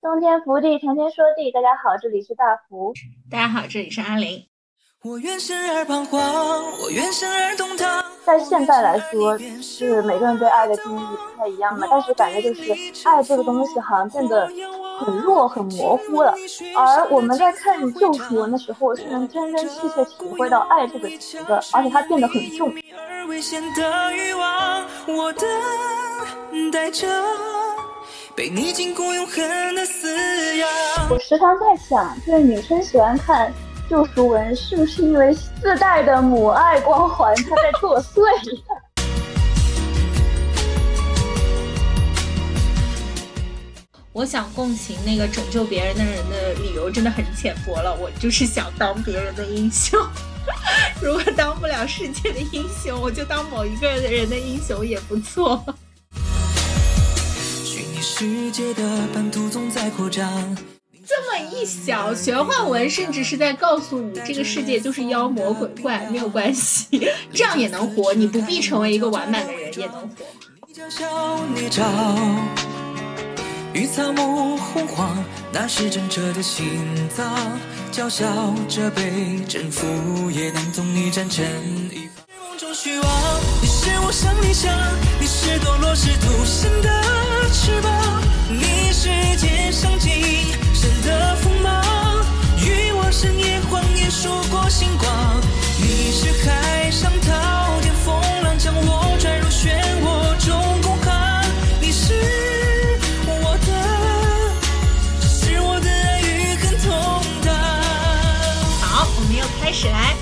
冬天福地，谈天说地。大家好，这里是大福。大家好，这里是阿玲。我愿生而彷徨，我愿生而动荡。在现在来说，是每个人对爱的定义不太一样嘛。但是感觉就是爱这个东西好像变得很弱、很模糊了。而我们在看救赎文的时候，是能真真切切体会到爱这个词的，而且它变得很重。被你禁锢永恒的撕咬。我时常在想，就是女生喜欢看救赎文，是不是因为自带的母爱光环，她在作祟？我想共情那个拯救别人的人的理由真的很浅薄了，我就是想当别人的英雄。如果当不了世界的英雄，我就当某一个人的英雄也不错。世界的版图总在扩张。这么一小，玄幻文甚至是在告诉你，这个世界就是妖魔鬼怪，没有关系，这样也能活。你不必成为一个完满的人，也能活。与草木洪荒，那是真澈的心脏，叫嚣着被征服，也能从你战成一方。梦中虚妄，你是我生理想，你是堕落是独身的。翅膀，你是天上极深的锋芒，与我深夜荒野数过星光。你是海上滔天风浪，将我拽入漩涡中孤航。你是我的，只是我的爱与恨同当。好，我们又开始来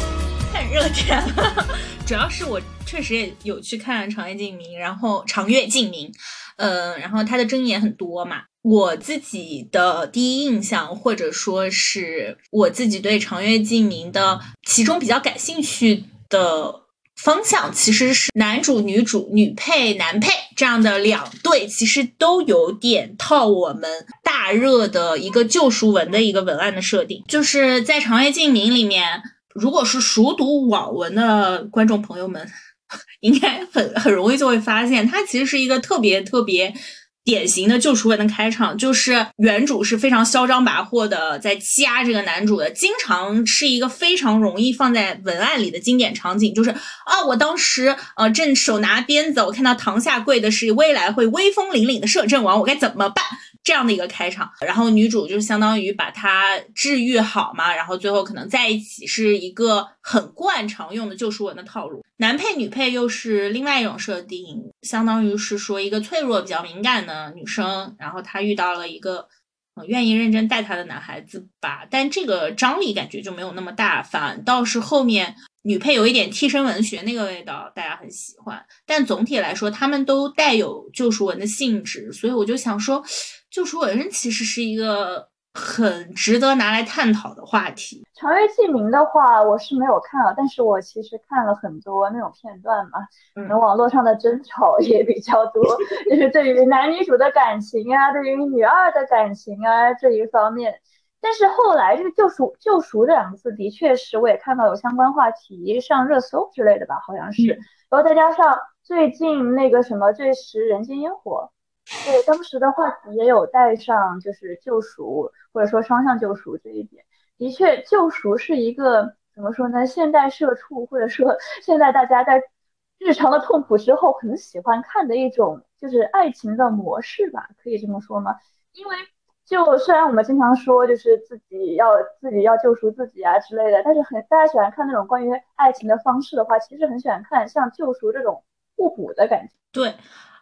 看热点了。主要是我确实也有去看《长月烬明》，然后《长月烬明》。嗯，然后它的争议也很多嘛。我自己的第一印象，或者说是我自己对长月烬明的其中比较感兴趣的方向，其实是男主、女主、女配、男配这样的两对，其实都有点套我们大热的一个救赎文的一个文案的设定。就是在长月烬明里面，如果是熟读网文的观众朋友们。应该很很容易就会发现，它其实是一个特别特别典型的救赎文的开场，就是原主是非常嚣张跋扈的在欺压这个男主的，经常是一个非常容易放在文案里的经典场景，就是啊，我当时呃正手拿鞭子，我看到堂下跪的是未来会威风凛凛的摄政王，我该怎么办？这样的一个开场，然后女主就相当于把他治愈好嘛，然后最后可能在一起，是一个很惯常用的救赎文的套路。男配女配又是另外一种设定，相当于是说一个脆弱、比较敏感的女生，然后她遇到了一个愿意认真带她的男孩子吧，但这个张力感觉就没有那么大，反倒是后面。女配有一点替身文学那个味道，大家很喜欢。但总体来说，他们都带有救赎文的性质，所以我就想说，救赎文其实是一个很值得拿来探讨的话题。长月烬明的话，我是没有看了，但是我其实看了很多那种片段嘛，嗯，网络上的争吵 也比较多，就是对于男女主的感情啊，对于女二的感情啊这一方面。但是后来这个救赎救赎这两个字的确是我也看到有相关话题上热搜之类的吧，好像是。然后再加上最近那个什么最食人间烟火，对当时的话题也有带上就是救赎或者说双向救赎这一点。的确，救赎是一个怎么说呢？现代社畜或者说 现在大家在日常的痛苦之后很喜欢看的一种就是爱情的模式吧，可以这么说吗？因为。就虽然我们经常说，就是自己要自己要救赎自己啊之类的，但是很大家喜欢看那种关于爱情的方式的话，其实很喜欢看像救赎这种互补的感觉。对，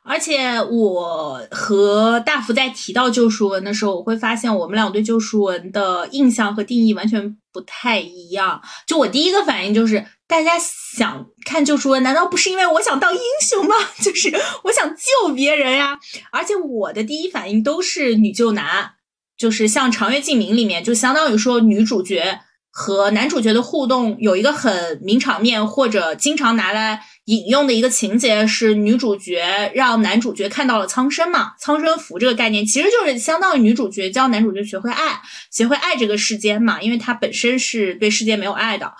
而且我和大福在提到救赎文的时候，我会发现我们俩对救赎文的印象和定义完全不太一样。就我第一个反应就是，大家想看救赎文，难道不是因为我想当英雄吗？就是我想救别人呀。而且我的第一反应都是女救男。就是像《长月烬明》里面，就相当于说女主角和男主角的互动有一个很名场面，或者经常拿来引用的一个情节是女主角让男主角看到了苍生嘛，苍生符这个概念其实就是相当于女主角教男主角学会爱，学会爱这个世间嘛，因为他本身是对世界没有爱的。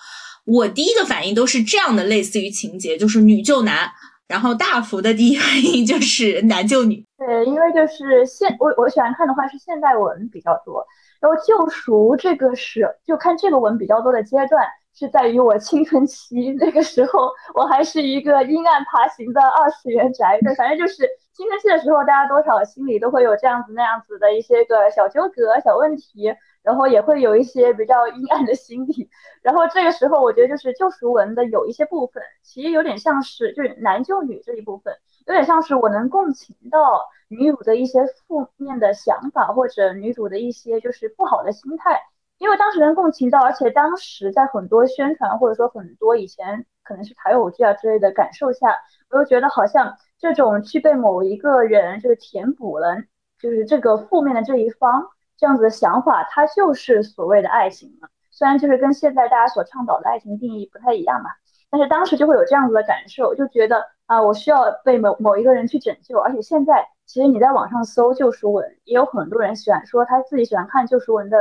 我第一个反应都是这样的，类似于情节，就是女救男。然后大福的第一反应就是男救女，对，因为就是现我我喜欢看的话是现代文比较多，然后救赎这个是就看这个文比较多的阶段是在于我青春期那个时候，我还是一个阴暗爬行的二次元宅，对，反正就是青春期的时候，大家多少心里都会有这样子那样子的一些个小纠葛、小问题，然后也会有一些比较阴暗的心理，然后这个时候我觉得就是救赎文的有一些部分，其实有点像是就是男救女这一部分。有点像是我能共情到女主的一些负面的想法，或者女主的一些就是不好的心态，因为当时能共情到，而且当时在很多宣传或者说很多以前可能是台偶剧啊之类的感受下，我又觉得好像这种去被某一个人就是填补了，就是这个负面的这一方这样子的想法，它就是所谓的爱情嘛。虽然就是跟现在大家所倡导的爱情定义不太一样嘛，但是当时就会有这样子的感受，就觉得。啊，我需要被某某一个人去拯救，而且现在其实你在网上搜救赎文，也有很多人喜欢说他自己喜欢看救赎文的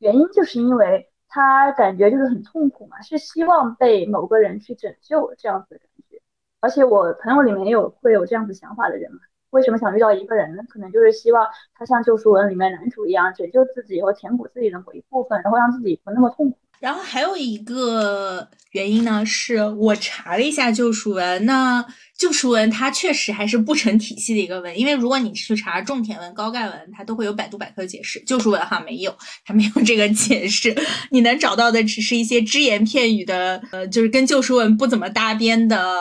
原因，就是因为他感觉就是很痛苦嘛，是希望被某个人去拯救这样子的感觉。而且我朋友里面也有会有这样子想法的人嘛，为什么想遇到一个人呢？可能就是希望他像救赎文里面男主一样，拯救自己，然后填补自己的某一部分，然后让自己不那么痛苦。然后还有一个原因呢，是我查了一下救赎文，那救赎文它确实还是不成体系的一个文，因为如果你去查种田文、高盖文，它都会有百度百科解释，救赎文哈没有，它没有这个解释，你能找到的只是一些只言片语的，呃，就是跟救赎文不怎么搭边的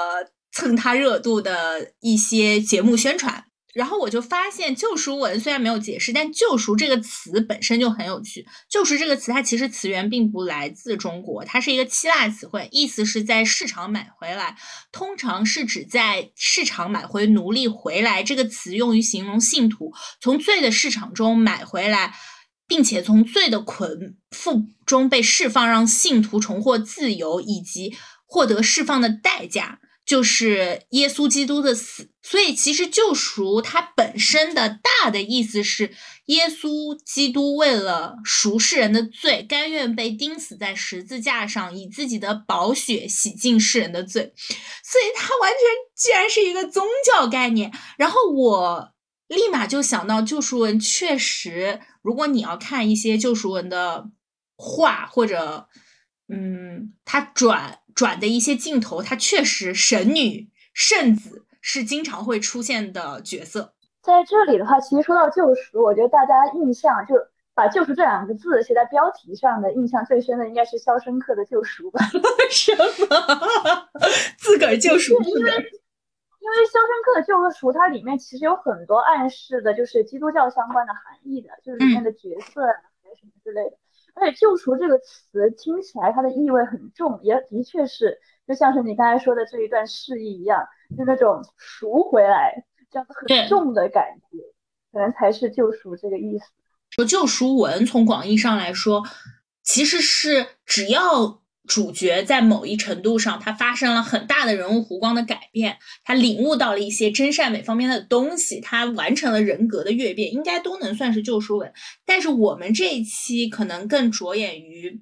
蹭它热度的一些节目宣传。然后我就发现，救赎文虽然没有解释，但救赎这个词本身就很有趣。救赎这个词，它其实词源并不来自中国，它是一个希腊词汇，意思是在市场买回来，通常是指在市场买回奴隶回来。这个词用于形容信徒从罪的市场中买回来，并且从罪的捆缚中被释放，让信徒重获自由以及获得释放的代价。就是耶稣基督的死，所以其实救赎它本身的大的意思是，耶稣基督为了赎世人的罪，甘愿被钉死在十字架上，以自己的宝血洗净世人的罪，所以它完全既然是一个宗教概念。然后我立马就想到救赎文，确实，如果你要看一些救赎文的画或者，嗯，它转。转的一些镜头，它确实神女圣子是经常会出现的角色。在这里的话，其实说到救赎，我觉得大家印象就把“救赎”这两个字写在标题上的印象最深的，应该是《肖申克的救赎》吧？什么？自个儿救赎？因为因为《肖申克的救赎》它里面其实有很多暗示的，就是基督教相关的含义的，就是里面的角色啊，还有什么之类的。而且“救赎”这个词听起来它的意味很重，也的确是就像是你刚才说的这一段示意一样，就那种赎回来这样子很重的感觉，可能才是救赎这个意思。说救赎文从广义上来说，其实是只要。主角在某一程度上，他发生了很大的人物弧光的改变，他领悟到了一些真善美方面的东西，他完成了人格的跃变，应该都能算是救赎文。但是我们这一期可能更着眼于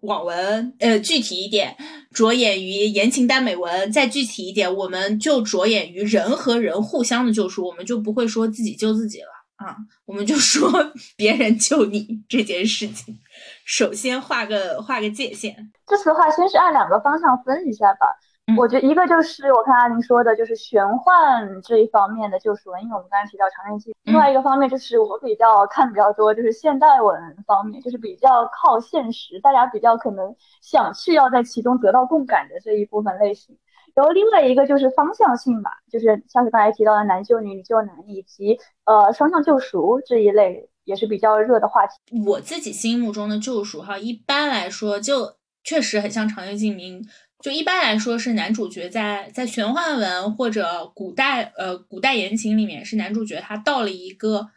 网文，呃，具体一点，着眼于言情耽美文，再具体一点，我们就着眼于人和人互相的救赎，我们就不会说自己救自己了啊，我们就说 别人救你这件事情。首先画个画个界限，这次的话，先是按两个方向分一下吧。我觉得一个就是我看阿林说的，就是玄幻这一方面的救赎文，因为我们刚才提到《长生记》。另外一个方面就是我比较看比较多，就是现代文方面，就是比较靠现实，大家比较可能想去要在其中得到共感的这一部分类型。然后另外一个就是方向性吧，就是像是刚才提到的男救女、女救男，以及呃双向救赎这一类。也是比较热的话题。我自己心目中的救赎哈，一般来说就确实很像长月烬明。就一般来说是男主角在在玄幻文或者古代呃古代言情里面是男主角他到了一个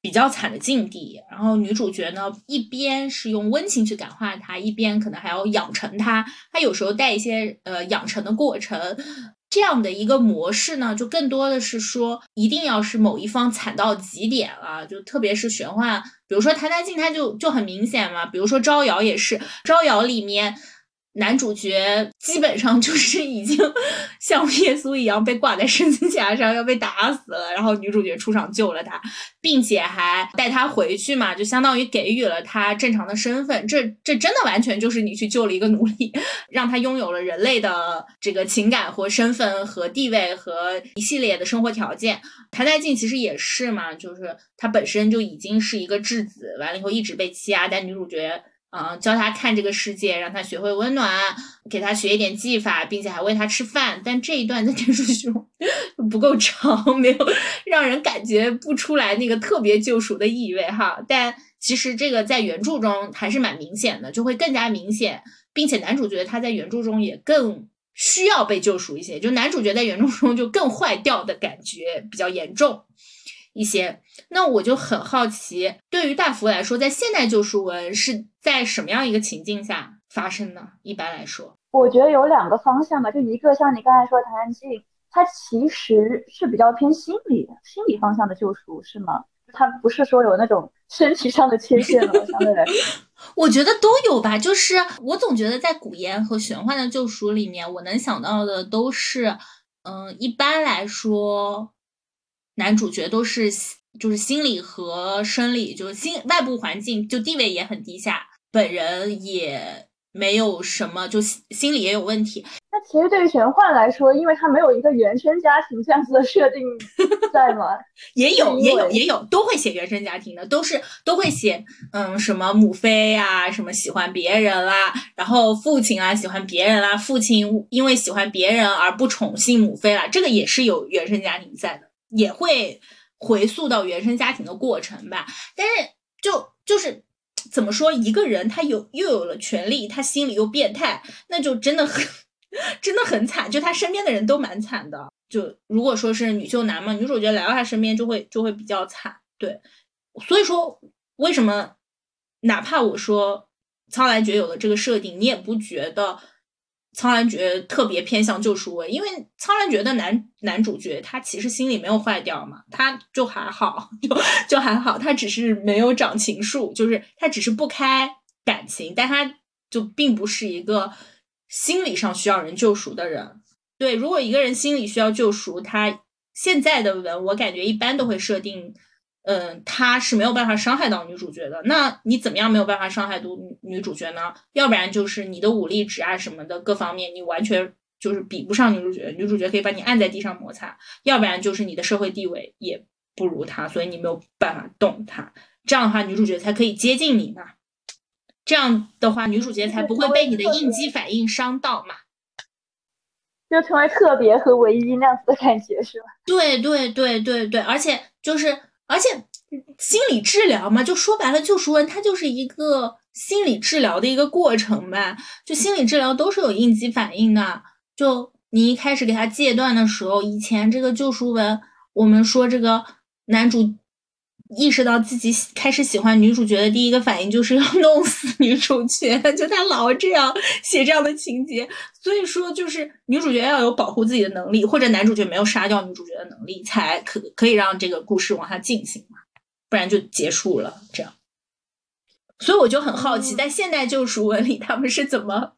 比较惨的境地，然后女主角呢一边是用温情去感化他，一边可能还要养成他，他有时候带一些呃养成的过程。这样的一个模式呢，就更多的是说，一定要是某一方惨到极点了，就特别是玄幻，比如说《唐探镜》，它就就很明显嘛。比如说《招摇》也是，《招摇》里面男主角基本上就是已经 像耶稣一样被挂在十字架上要被打死了，然后女主角出场救了他，并且还带他回去嘛，就相当于给予了他正常的身份。这这真的完全就是你去救了一个奴隶，让他拥有了人类的这个情感和身份和地位和一系列的生活条件。谭代静其实也是嘛，就是他本身就已经是一个质子，完了以后一直被欺压，但女主角。嗯，教他看这个世界，让他学会温暖，给他学一点技法，并且还喂他吃饭。但这一段在电视中不够长，没有让人感觉不出来那个特别救赎的意味哈。但其实这个在原著中还是蛮明显的，就会更加明显，并且男主角他在原著中也更需要被救赎一些，就男主角在原著中就更坏掉的感觉比较严重。一些，那我就很好奇，对于大福来说，在现代救赎文是在什么样一个情境下发生呢？一般来说，我觉得有两个方向吧，就一个像你刚才说的谭安静，它其实是比较偏心理、心理方向的救赎，是吗？它不是说有那种 身体上的缺陷了，相对来说，我觉得都有吧。就是我总觉得在古言和玄幻的救赎里面，我能想到的都是，嗯，一般来说。男主角都是就是心理和生理，就是心外部环境就地位也很低下，本人也没有什么，就心理也有问题。那其实对于玄幻来说，因为他没有一个原生家庭这样子的设定 在吗？也有，也有，也有，都会写原生家庭的，都是都会写，嗯，什么母妃啊，什么喜欢别人啦，然后父亲啊喜欢别人啦，父亲因为喜欢别人而不宠幸母妃啦，这个也是有原生家庭在的。也会回溯到原生家庭的过程吧，但是就就是怎么说，一个人他有又有了权利，他心里又变态，那就真的很 真的很惨，就他身边的人都蛮惨的。就如果说是女秀男嘛，女主角来到他身边就会就会比较惨。对，所以说为什么哪怕我说苍兰诀有了这个设定，你也不觉得？苍兰诀特别偏向救赎文，因为苍兰诀的男男主角他其实心里没有坏掉嘛，他就还好，就就还好，他只是没有长情树，就是他只是不开感情，但他就并不是一个心理上需要人救赎的人。对，如果一个人心理需要救赎，他现在的文我感觉一般都会设定。嗯，他是没有办法伤害到女主角的。那你怎么样没有办法伤害到女女主角呢？要不然就是你的武力值啊什么的各方面，你完全就是比不上女主角。女主角可以把你按在地上摩擦。要不然就是你的社会地位也不如她，所以你没有办法动她。这样的话，女主角才可以接近你嘛。这样的话，女主角才不会被你的应激反应伤到嘛。就成为特别和唯一那样子的感觉，是吧？对对对对对，而且就是。而且心理治疗嘛，就说白了，救赎文它就是一个心理治疗的一个过程吧。就心理治疗都是有应激反应的。就你一开始给他戒断的时候，以前这个救赎文，我们说这个男主意识到自己开始喜欢女主角的第一个反应就是要弄死女主角，就他老这样写这样的情节。所以说，就是女主角要有保护自己的能力，或者男主角没有杀掉女主角的能力，才可可以让这个故事往下进行嘛，不然就结束了。这样，所以我就很好奇，在现代救赎文里，他们是怎么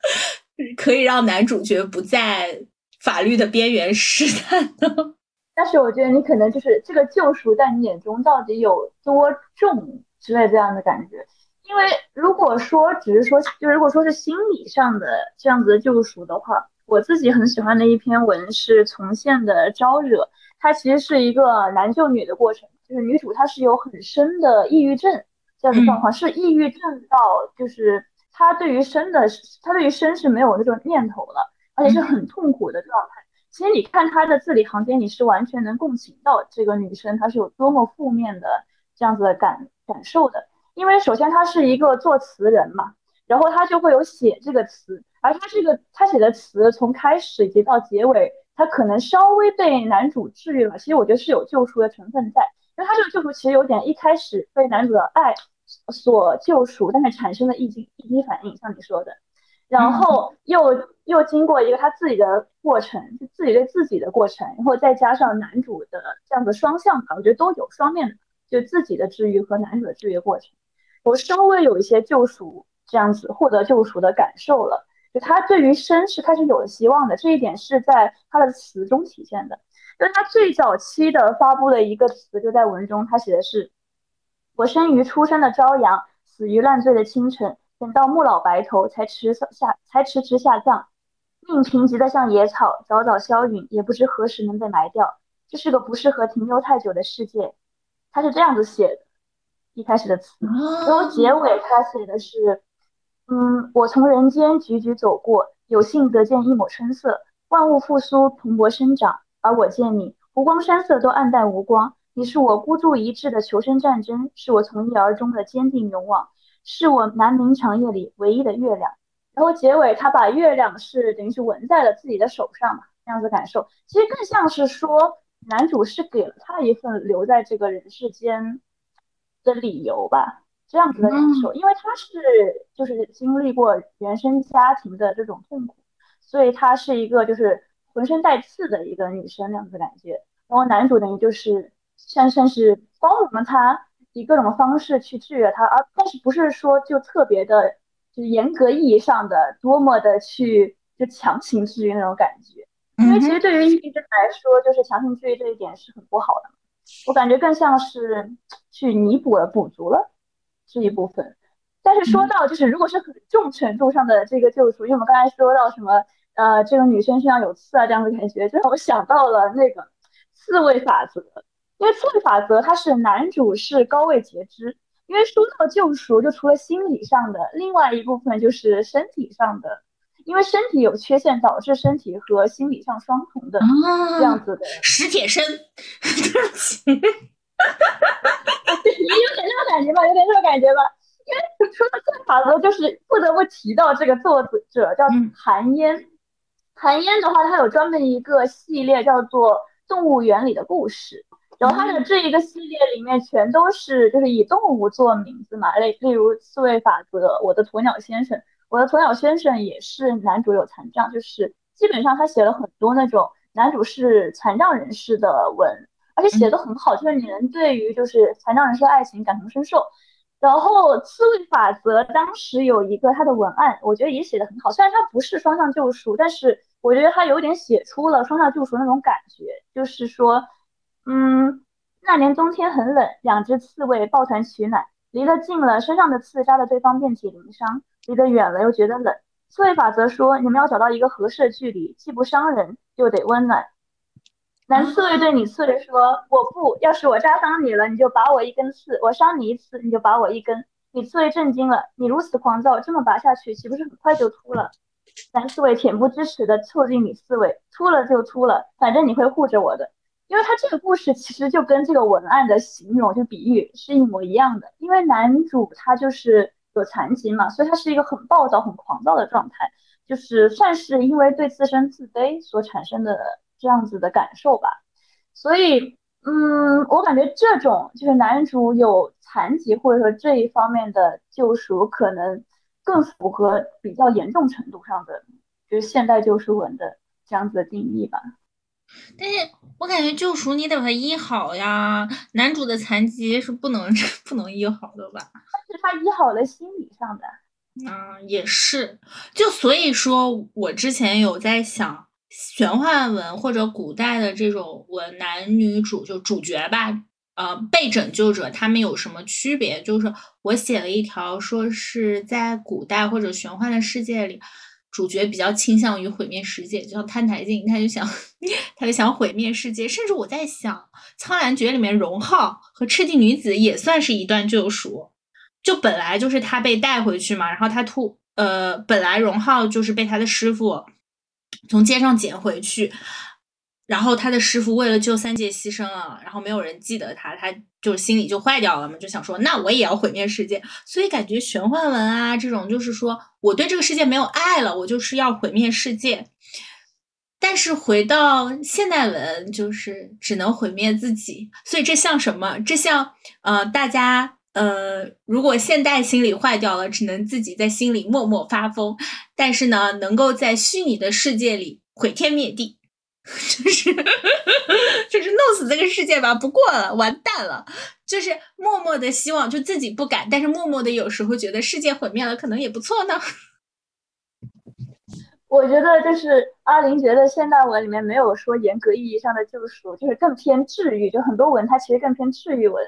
可以让男主角不在法律的边缘 试探的？但是我觉得你可能就是这个救赎在你眼中到底有多重之类这样的感觉。因为如果说只是说，就如果说是心理上的这样子的救赎的话，我自己很喜欢的一篇文是从现的招惹，它其实是一个男救女的过程，就是女主她是有很深的抑郁症这样的状况，是抑郁症到就是她对于生的，她对于生是没有那种念头了，而且是很痛苦的状态。其实你看他的字里行间，你是完全能共情到这个女生她是有多么负面的这样子的感感受的。因为首先他是一个作词人嘛，然后他就会有写这个词，而他这个他写的词从开始以及到结尾，他可能稍微被男主治愈了。其实我觉得是有救赎的成分在，因为他这个救赎其实有点一开始被男主的爱所救赎，但是产生的一激一激反应，像你说的，然后又又经过一个他自己的过程，就自己对自己的过程，然后再加上男主的这样的双向吧，我觉得都有双面的，就自己的治愈和男主的治愈过程。我稍微有一些救赎这样子获得救赎的感受了，就他对于生是开始有了希望的，这一点是在他的词中体现的。因为他最早期的发布的一个词就在文中，他写的是：“我生于初升的朝阳，死于烂醉的清晨，等到暮老白头，才迟下才迟迟下葬。命贫瘠的像野草，早早消陨，也不知何时能被埋掉。这是个不适合停留太久的世界。”他是这样子写的，一开始的词，然后结尾他写的是。嗯，我从人间踽踽走过，有幸得见一抹春色，万物复苏，蓬勃生长。而我见你，湖光山色都暗淡无光。你是我孤注一掷的求生战争，是我从一而终的坚定勇往，是我南明长夜里唯一的月亮。然后结尾，他把月亮是等于是纹在了自己的手上嘛，这样子感受，其实更像是说男主是给了他一份留在这个人世间的理由吧。这样子的感受，因为她是就是经历过原生家庭的这种痛苦，所以她是一个就是浑身带刺的一个女生那样子感觉。然后男主等于就是算算是包容了她，以各种方式去制约他，而但是不是说就特别的，就是严格意义上的多么的去就强行制约那种感觉。因为其实对于抑郁症来说，就是强行制约这一点是很不好的。我感觉更像是去弥补了、补足了。这一部分，但是说到就是如果是很重程度上的这个救赎，因为我们刚才说到什么呃，这个女生身上有刺啊这样的感觉，就让我想到了那个刺猬法则。因为刺猬法则它是男主是高位截肢，因为说到救赎，就除了心理上的，另外一部分就是身体上的，因为身体有缺陷导致身体和心理上双重的这样子的。史铁生，对不起。也有点这种感觉吧，有点这种感觉吧。因为说到这法则，就是不得不提到这个作者叫韩嫣。韩嫣的话，他有专门一个系列叫做《动物园里的故事》，然后他的这一个系列里面全都是就是以动物做名字嘛，例例如刺猬法则、我的鸵鸟先生，我的鸵鸟先生也是男主有残障，就是基本上他写了很多那种男主是残障人士的文。而且写的很好，就是你能对于就是残障人士的爱情感同身受。然后刺猬法则当时有一个它的文案，我觉得也写的很好。虽然它不是双向救赎，但是我觉得它有点写出了双向救赎那种感觉。就是说，嗯，那年冬天很冷，两只刺猬抱团取暖，离得近了，身上的刺扎的对方遍体鳞伤；离得远了，又觉得冷。刺猬法则说，你们要找到一个合适的距离，既不伤人，又得温暖。男刺猬对女刺猬说：“我不要是我扎伤你了，你就拔我一根刺；我伤你一次，你就拔我一根。”女刺猬震惊了：“你如此狂躁，这么拔下去，岂不是很快就秃了？”男刺猬恬不知耻地凑近女刺猬：“秃了就秃了，反正你会护着我的。”因为他这个故事其实就跟这个文案的形容就比喻是一模一样的。因为男主他就是有残疾嘛，所以他是一个很暴躁、很狂躁的状态，就是算是因为对自身自卑所产生的。这样子的感受吧，所以，嗯，我感觉这种就是男主有残疾或者说这一方面的救赎，可能更符合比较严重程度上的就是现代救赎文的这样子的定义吧。但是我感觉救赎你得把它医好呀，男主的残疾是不能 不能医好的吧？但是他医好了心理上的。嗯，也是，就所以说我之前有在想。玄幻文或者古代的这种文，男女主就主角吧，呃，被拯救者他们有什么区别？就是我写了一条，说是在古代或者玄幻的世界里，主角比较倾向于毁灭世界，就像摊台镜，他就想，他就想毁灭世界。甚至我在想，《苍兰诀》里面荣浩和赤地女子也算是一段救赎，就本来就是他被带回去嘛，然后他突，呃，本来荣浩就是被他的师傅。从街上捡回去，然后他的师傅为了救三界牺牲了，然后没有人记得他，他就心里就坏掉了嘛，就想说那我也要毁灭世界。所以感觉玄幻文啊这种就是说我对这个世界没有爱了，我就是要毁灭世界。但是回到现代文，就是只能毁灭自己。所以这像什么？这像呃大家。呃，如果现代心理坏掉了，只能自己在心里默默发疯。但是呢，能够在虚拟的世界里毁天灭地，就是就是弄死这个世界吧，不过了，完蛋了。就是默默的希望，就自己不敢，但是默默的有时候觉得世界毁灭了，可能也不错呢。我觉得就是阿林觉得现代文里面没有说严格意义上的救赎，就是更偏治愈，就很多文它其实更偏治愈文，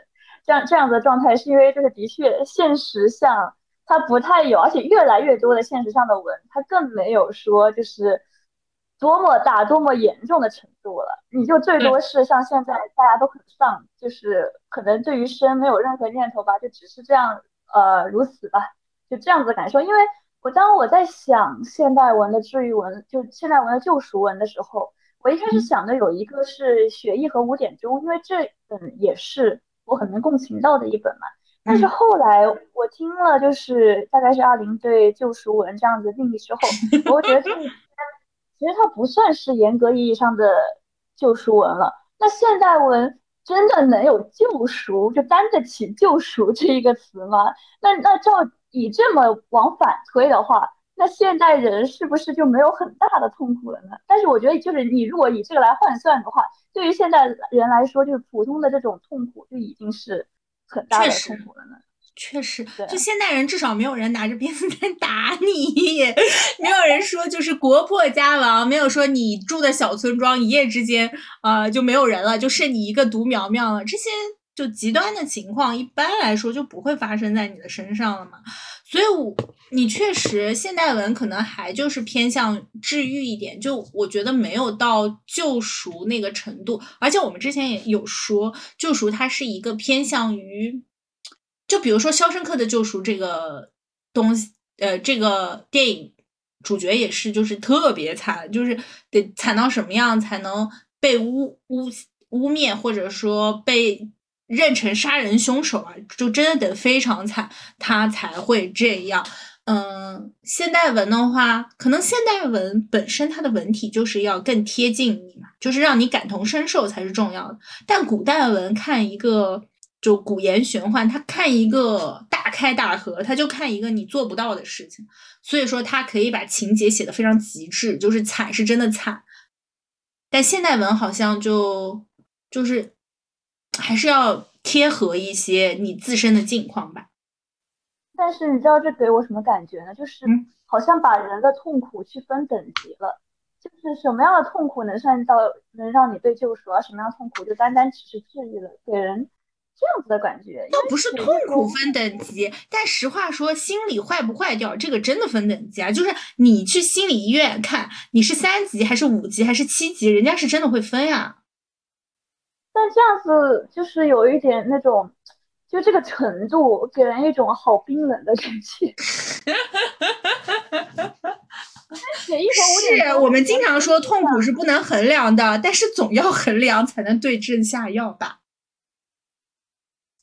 这样这样的状态是因为就是的确现实像它不太有，而且越来越多的现实上的文它更没有说就是多么大多么严重的程度了，你就最多是像现在大家都很丧，就是可能对于生没有任何念头吧，就只是这样呃如此吧，就这样子的感受，因为。我当我在想现代文的治愈文，就现代文的救赎文的时候，我一开始想的有一个是雪翼和五点钟，因为这本也是我很能共情到的一本嘛。但是后来我听了，就是大概是阿林对救赎文这样子定义之后，我觉得这其实它不算是严格意义上的救赎文了。那现代文真的能有救赎，就担得起救赎这一个词吗？那那照。以这么往反推的话，那现代人是不是就没有很大的痛苦了呢？但是我觉得，就是你如果以这个来换算的话，对于现代人来说，就是普通的这种痛苦就已经是很大的痛苦了呢。确实，就现代人至少没有人拿着鞭子在打你，没有人说就是国破家亡，没有说你住的小村庄一夜之间呃就没有人了，就剩你一个独苗苗了，这些。就极端的情况，一般来说就不会发生在你的身上了嘛。所以，我你确实现代文可能还就是偏向治愈一点，就我觉得没有到救赎那个程度。而且我们之前也有说，救赎它是一个偏向于，就比如说《肖申克的救赎》这个东西，呃，这个电影主角也是就是特别惨，就是得惨到什么样才能被污污污蔑，或者说被。认成杀人凶手啊，就真的得非常惨，他才会这样。嗯，现代文的话，可能现代文本身它的文体就是要更贴近你嘛，就是让你感同身受才是重要的。但古代文看一个就古言玄幻，他看一个大开大合，他就看一个你做不到的事情，所以说他可以把情节写的非常极致，就是惨是真的惨。但现代文好像就就是。还是要贴合一些你自身的境况吧。但是你知道这给我什么感觉呢？就是好像把人的痛苦去分等级了。就是什么样的痛苦能算到能让你被救赎，而什么样的痛苦就单单只是治愈了，给人这样子的感觉。倒不是痛苦分等级，但实话说，心理坏不坏掉，这个真的分等级啊。就是你去心理医院看，你是三级还是五级还是七级，人家是真的会分呀。但这样子就是有一点那种，就这个程度给人一种好冰冷的感觉。是我们经常说痛苦是不能衡量的，但是总要衡量才能对症下药吧。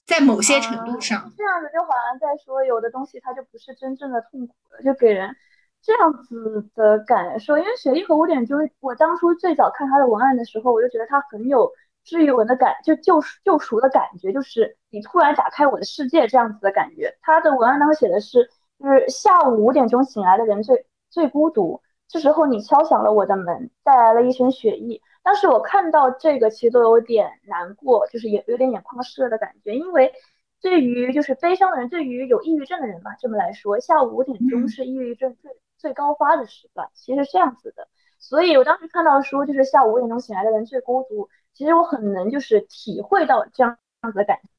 在某些程度上，这样子就好像在说有的东西它就不是真正的痛苦了，就给人这样子的感受。因为雪莉和五点钟，我当初最早看他的文案的时候，我就觉得他很有。治愈文的感就救救赎的感觉，就是你突然打开我的世界这样子的感觉。他的文案当中写的是，就是下午五点钟醒来的人最最孤独，这时候你敲响了我的门，带来了一身血意。当时我看到这个，其实都有点难过，就是也有点眼眶湿了的感觉。因为对于就是悲伤的人，对于有抑郁症的人吧，这么来说，下午五点钟是抑郁症最最高发的时段，其实是这样子的。所以我当时看到说，就是下午五点钟醒来的人最孤独。其实我很能就是体会到这样样子的感觉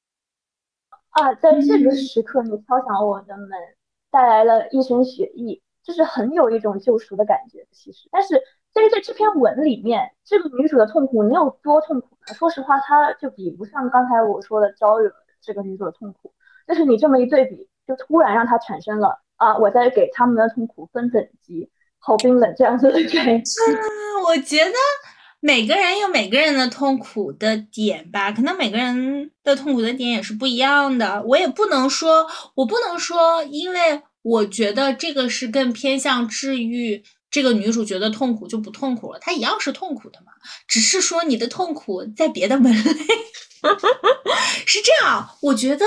啊，在这个时刻你敲响我的门，带来了一身血意，就是很有一种救赎的感觉。其实，但是但是在这篇文里面，这个女主的痛苦，你有多痛苦呢？说实话，她就比不上刚才我说的招惹这个女主的痛苦。但是你这么一对比，就突然让她产生了啊，我在给他们的痛苦分等级，好冰冷这样子的感觉。我觉得。每个人有每个人的痛苦的点吧，可能每个人的痛苦的点也是不一样的。我也不能说，我不能说，因为我觉得这个是更偏向治愈这个女主角的痛苦就不痛苦了，她一样是痛苦的嘛，只是说你的痛苦在别的门类。是这样，我觉得，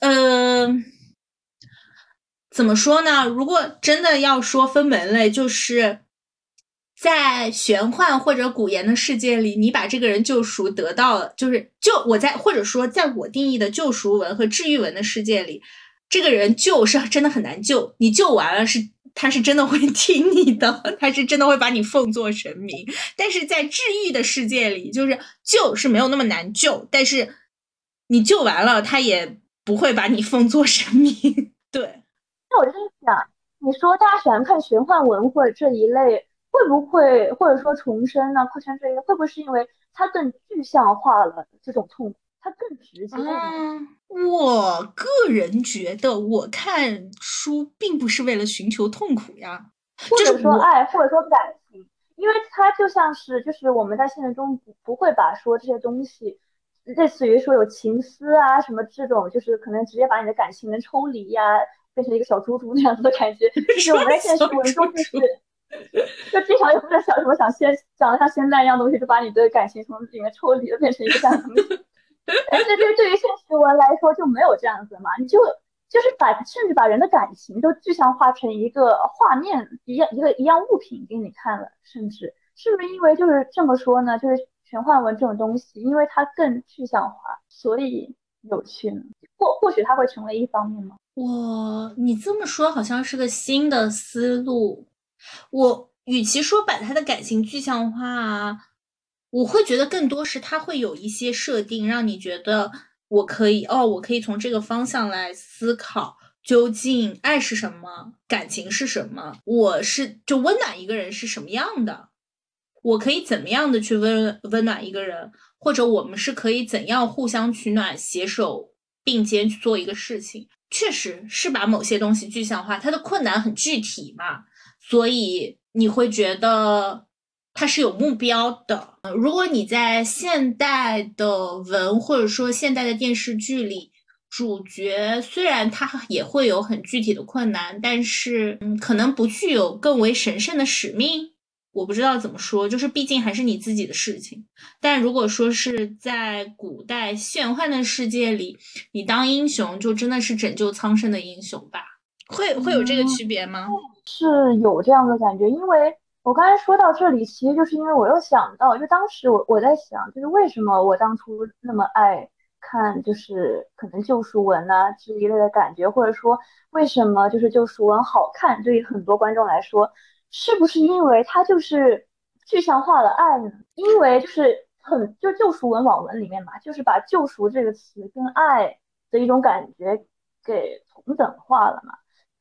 呃，怎么说呢？如果真的要说分门类，就是。在玄幻或者古言的世界里，你把这个人救赎得到了，就是救我在或者说在我定义的救赎文和治愈文的世界里，这个人救是真的很难救，你救完了是他是真的会 听你的，他是真的会把你奉作神明。但是在治愈的世界里，就是救是没有那么难救，但是你救完了，他也不会把你奉作神明。对，那我就在想，你说大家喜欢看玄幻文或者这一类，会不会或者说重生呢？扩圈这一类，会不会是因为它更具象化了这种痛苦？它更直接。嗯，我个人觉得，我看书并不是为了寻求痛苦呀，或者说爱，或者说感情，因为它就像是，就是我们在现实中不不会把说这些东西，类似于说有情思啊什么这种，就是可能直接把你的感情能抽离呀，变成一个小猪猪那样子的感觉。就是我们在现实 文中就是，就经常有在想什么想仙，长得像仙丹一样东西，就把你的感情从里面抽离了，变成一个这样的东西。但是对对于现实文来说就没有这样子嘛，你就就是把甚至把人的感情都具象化成一个画面一样一个一样物品给你看了，甚至是不是因为就是这么说呢？就是玄幻文这种东西，因为它更具象化，所以有趣呢？或或许它会成为一方面吗？我，你这么说好像是个新的思路。我与其说把他的感情具象化。我会觉得更多是它会有一些设定，让你觉得我可以哦，我可以从这个方向来思考，究竟爱是什么，感情是什么，我是就温暖一个人是什么样的，我可以怎么样的去温温暖一个人，或者我们是可以怎样互相取暖，携手并肩去做一个事情，确实是把某些东西具象化，它的困难很具体嘛，所以你会觉得。它是有目标的。如果你在现代的文或者说现代的电视剧里，主角虽然他也会有很具体的困难，但是嗯，可能不具有更为神圣的使命。我不知道怎么说，就是毕竟还是你自己的事情。但如果说是在古代玄幻的世界里，你当英雄就真的是拯救苍生的英雄吧？会会有这个区别吗？是有这样的感觉，因为。我刚才说到这里，其实就是因为我又想到，就当时我我在想，就是为什么我当初那么爱看，就是可能救赎文啊这一类的感觉，或者说为什么就是救赎文好看，对于很多观众来说，是不是因为它就是具象化了爱呢？因为就是很就救赎文网文里面嘛，就是把救赎这个词跟爱的一种感觉给同等化了嘛。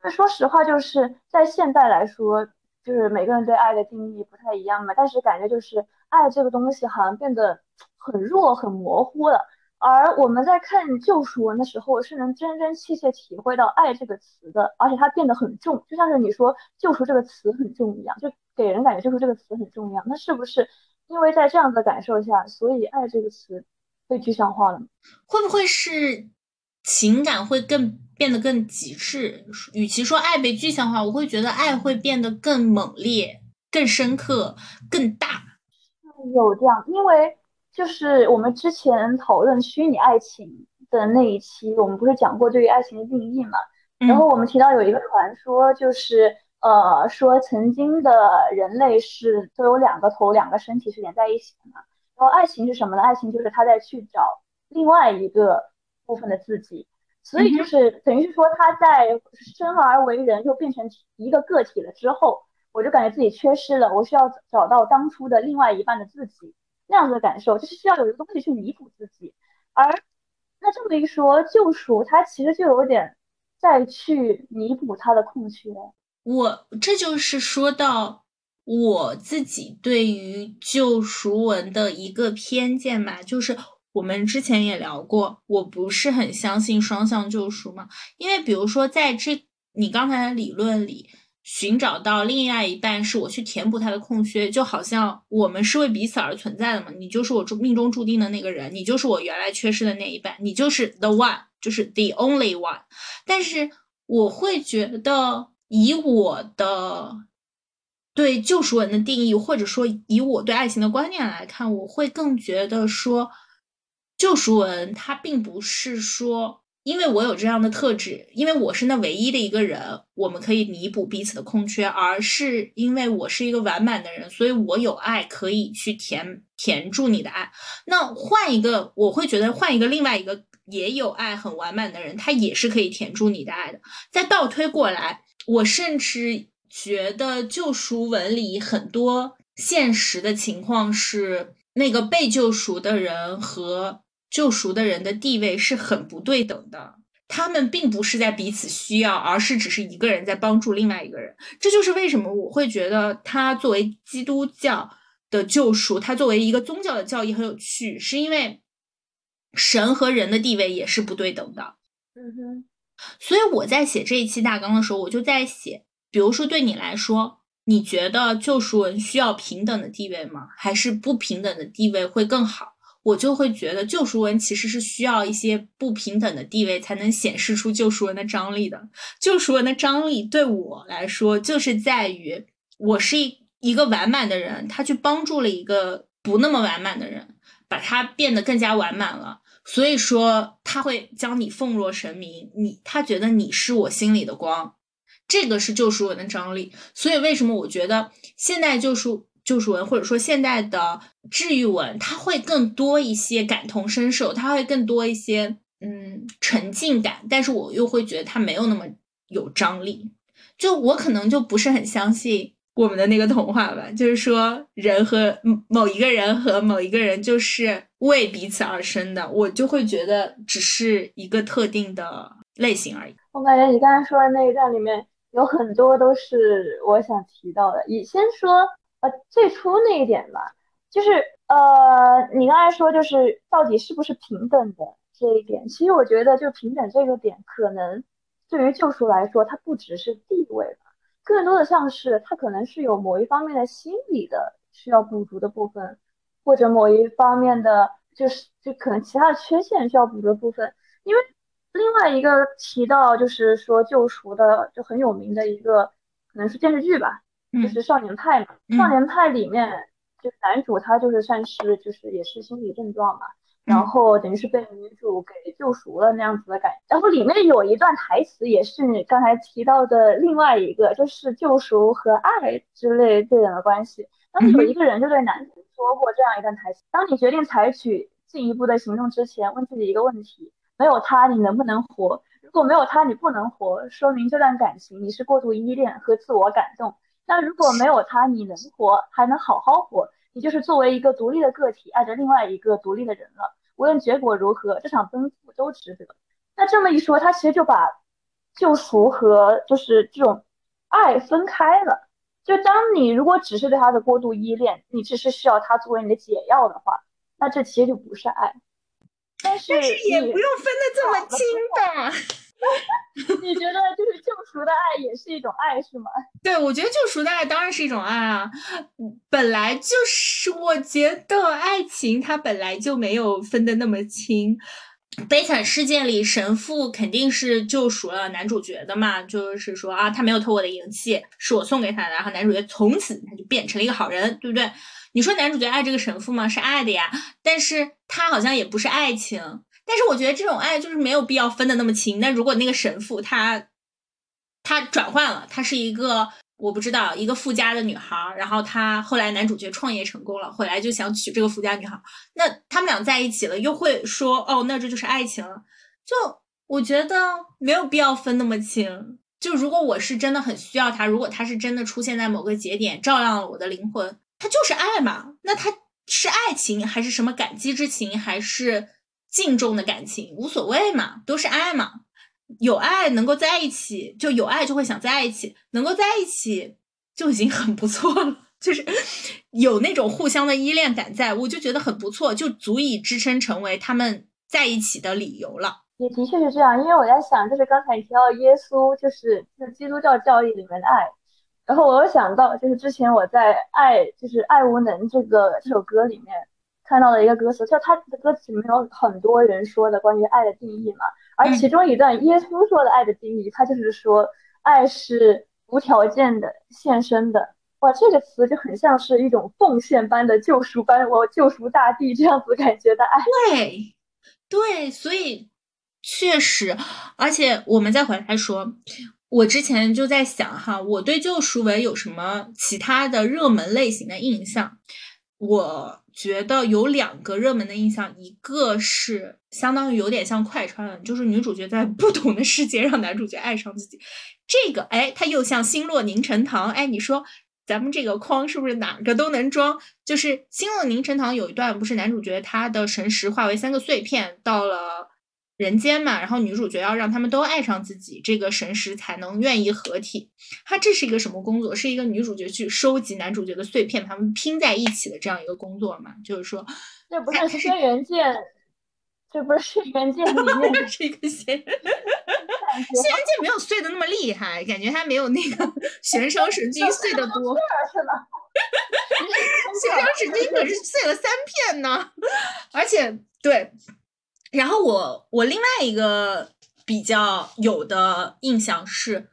那说实话，就是在现代来说。就是每个人对爱的定义不太一样嘛，但是感觉就是爱这个东西好像变得很弱、很模糊了。而我们在看救赎文的时候，是能真真切切体会到爱这个词的，而且它变得很重，就像是你说救赎这个词很重一样，就给人感觉救赎这个词很重要。那是不是因为在这样的感受下，所以爱这个词被具象化了？会不会是情感会更？变得更极致，与其说爱被具象化，我会觉得爱会变得更猛烈、更深刻、更大。有这样，因为就是我们之前讨论虚拟爱情的那一期，我们不是讲过对于爱情的定义嘛？然后我们提到有一个传说，就是呃，说曾经的人类是都有两个头、两个身体是连在一起的嘛。然后爱情是什么呢？爱情就是他在去找另外一个部分的自己。所以就是等于是说，他在生而为人又变成一个个体了之后，我就感觉自己缺失了，我需要找到当初的另外一半的自己那样子的感受，就是需要有一个东西去弥补自己。而那这么一说，救赎它其实就有点再去弥补他的空缺。我这就是说到我自己对于救赎文的一个偏见嘛，就是。我们之前也聊过，我不是很相信双向救赎嘛，因为比如说在这你刚才的理论里，寻找到另外一半是我去填补他的空缺，就好像我们是为彼此而存在的嘛，你就是我注命中注定的那个人，你就是我原来缺失的那一半，你就是 the one，就是 the only one。但是我会觉得，以我的对救赎文的定义，或者说以我对爱情的观念来看，我会更觉得说。救赎文，它并不是说，因为我有这样的特质，因为我是那唯一的一个人，我们可以弥补彼此的空缺，而是因为我是一个完满的人，所以我有爱可以去填填住你的爱。那换一个，我会觉得换一个另外一个也有爱很完满的人，他也是可以填住你的爱的。再倒推过来，我甚至觉得救赎文里很多现实的情况是，那个被救赎的人和救赎的人的地位是很不对等的。他们并不是在彼此需要，而是只是一个人在帮助另外一个人。这就是为什么我会觉得他作为基督教的救赎，他作为一个宗教的教义很有趣，是因为神和人的地位也是不对等的。嗯哼。所以我在写这一期大纲的时候，我就在写，比如说对你来说，你觉得救赎文需要平等的地位吗？还是不平等的地位会更好？我就会觉得救赎文其实是需要一些不平等的地位才能显示出救赎文的张力的。救赎文的张力对我来说，就是在于我是一一个完满的人，他去帮助了一个不那么完满的人，把他变得更加完满了。所以说他会将你奉若神明，你他觉得你是我心里的光，这个是救赎文的张力。所以为什么我觉得现代救赎？救赎文或者说现代的治愈文，它会更多一些感同身受，它会更多一些嗯沉浸感，但是我又会觉得它没有那么有张力。就我可能就不是很相信我们的那个童话吧，就是说人和某一个人和某一个人就是为彼此而生的，我就会觉得只是一个特定的类型而已。我感觉你刚才说的那一段里面有很多都是我想提到的，你先说。呃，最初那一点吧，就是呃，你刚才说就是到底是不是平等的这一点，其实我觉得就平等这个点，可能对于救赎来说，它不只是地位吧，更多的像是它可能是有某一方面的心理的需要补足的部分，或者某一方面的就是就可能其他的缺陷需要补足的部分。因为另外一个提到就是说救赎的就很有名的一个可能是电视剧吧。就是少年派嘛，少年派里面就是男主他就是算是就是也是心理症状嘛，然后等于是被女主给救赎了那样子的感觉。然后里面有一段台词也是你刚才提到的另外一个，就是救赎和爱之类这样的关系。当时有一个人就对男主说过这样一段台词：当你决定采取进一步的行动之前，问自己一个问题，没有他你能不能活？如果没有他你不能活，说明这段感情你是过度依恋和自我感动。那如果没有他，你能活，还能好好活，你就是作为一个独立的个体，爱着另外一个独立的人了。无论结果如何，这场奔赴都值得。那这么一说，他其实就把救赎和就是这种爱分开了。就当你如果只是对他的过度依恋，你只是需要他作为你的解药的话，那这其实就不是爱。但是也不用分得这么清吧。你觉得就是救赎的爱也是一种爱是吗？对，我觉得救赎的爱当然是一种爱啊。本来就是，我觉得爱情它本来就没有分的那么清。悲惨世界里，神父肯定是救赎了男主角的嘛，就是说啊，他没有偷我的银器，是我送给他的，然后男主角从此他就变成了一个好人，对不对？你说男主角爱这个神父吗？是爱的呀，但是他好像也不是爱情。但是我觉得这种爱就是没有必要分的那么清。那如果那个神父他他转换了，他是一个我不知道一个富家的女孩，然后他后来男主角创业成功了，回来就想娶这个富家女孩，那他们俩在一起了，又会说哦，那这就是爱情了？就我觉得没有必要分那么清。就如果我是真的很需要他，如果他是真的出现在某个节点，照亮了我的灵魂，他就是爱嘛？那他是爱情还是什么感激之情，还是？敬重的感情无所谓嘛，都是爱嘛。有爱能够在一起，就有爱就会想在一起，能够在一起就已经很不错了。就是有那种互相的依恋感，在我就觉得很不错，就足以支撑成为他们在一起的理由了。也的确是这样，因为我在想，就是刚才提到耶稣，就是就是基督教教义里面的爱，然后我又想到，就是之前我在《爱就是爱无能》这个这首歌里面。看到了一个歌词，就他的歌词里面有很多人说的关于爱的定义嘛，而其中一段耶稣说的爱的定义，他就是说爱是无条件的献身的。哇，这个词就很像是一种奉献般的救赎般，我救赎大地这样子感觉的爱。对，对，所以确实，而且我们再回来说，我之前就在想哈，我对救赎文有什么其他的热门类型的印象？我。觉得有两个热门的印象，一个是相当于有点像快穿，就是女主角在不同的世界让男主角爱上自己。这个哎，它又像星落凝成糖，哎，你说咱们这个框是不是哪个都能装？就是星落凝成糖有一段不是男主角他的神识化为三个碎片到了。人间嘛，然后女主角要让他们都爱上自己，这个神识才能愿意合体。他这是一个什么工作？是一个女主角去收集男主角的碎片，他们拼在一起的这样一个工作嘛？就是说，这不是轩辕剑，这不是轩辕剑里面 是一个仙，轩辕剑没有碎的那么厉害，感觉他没有那个 玄霜神君碎的多。是吗？玄霜神君可是碎了三片呢，而且对。然后我我另外一个比较有的印象是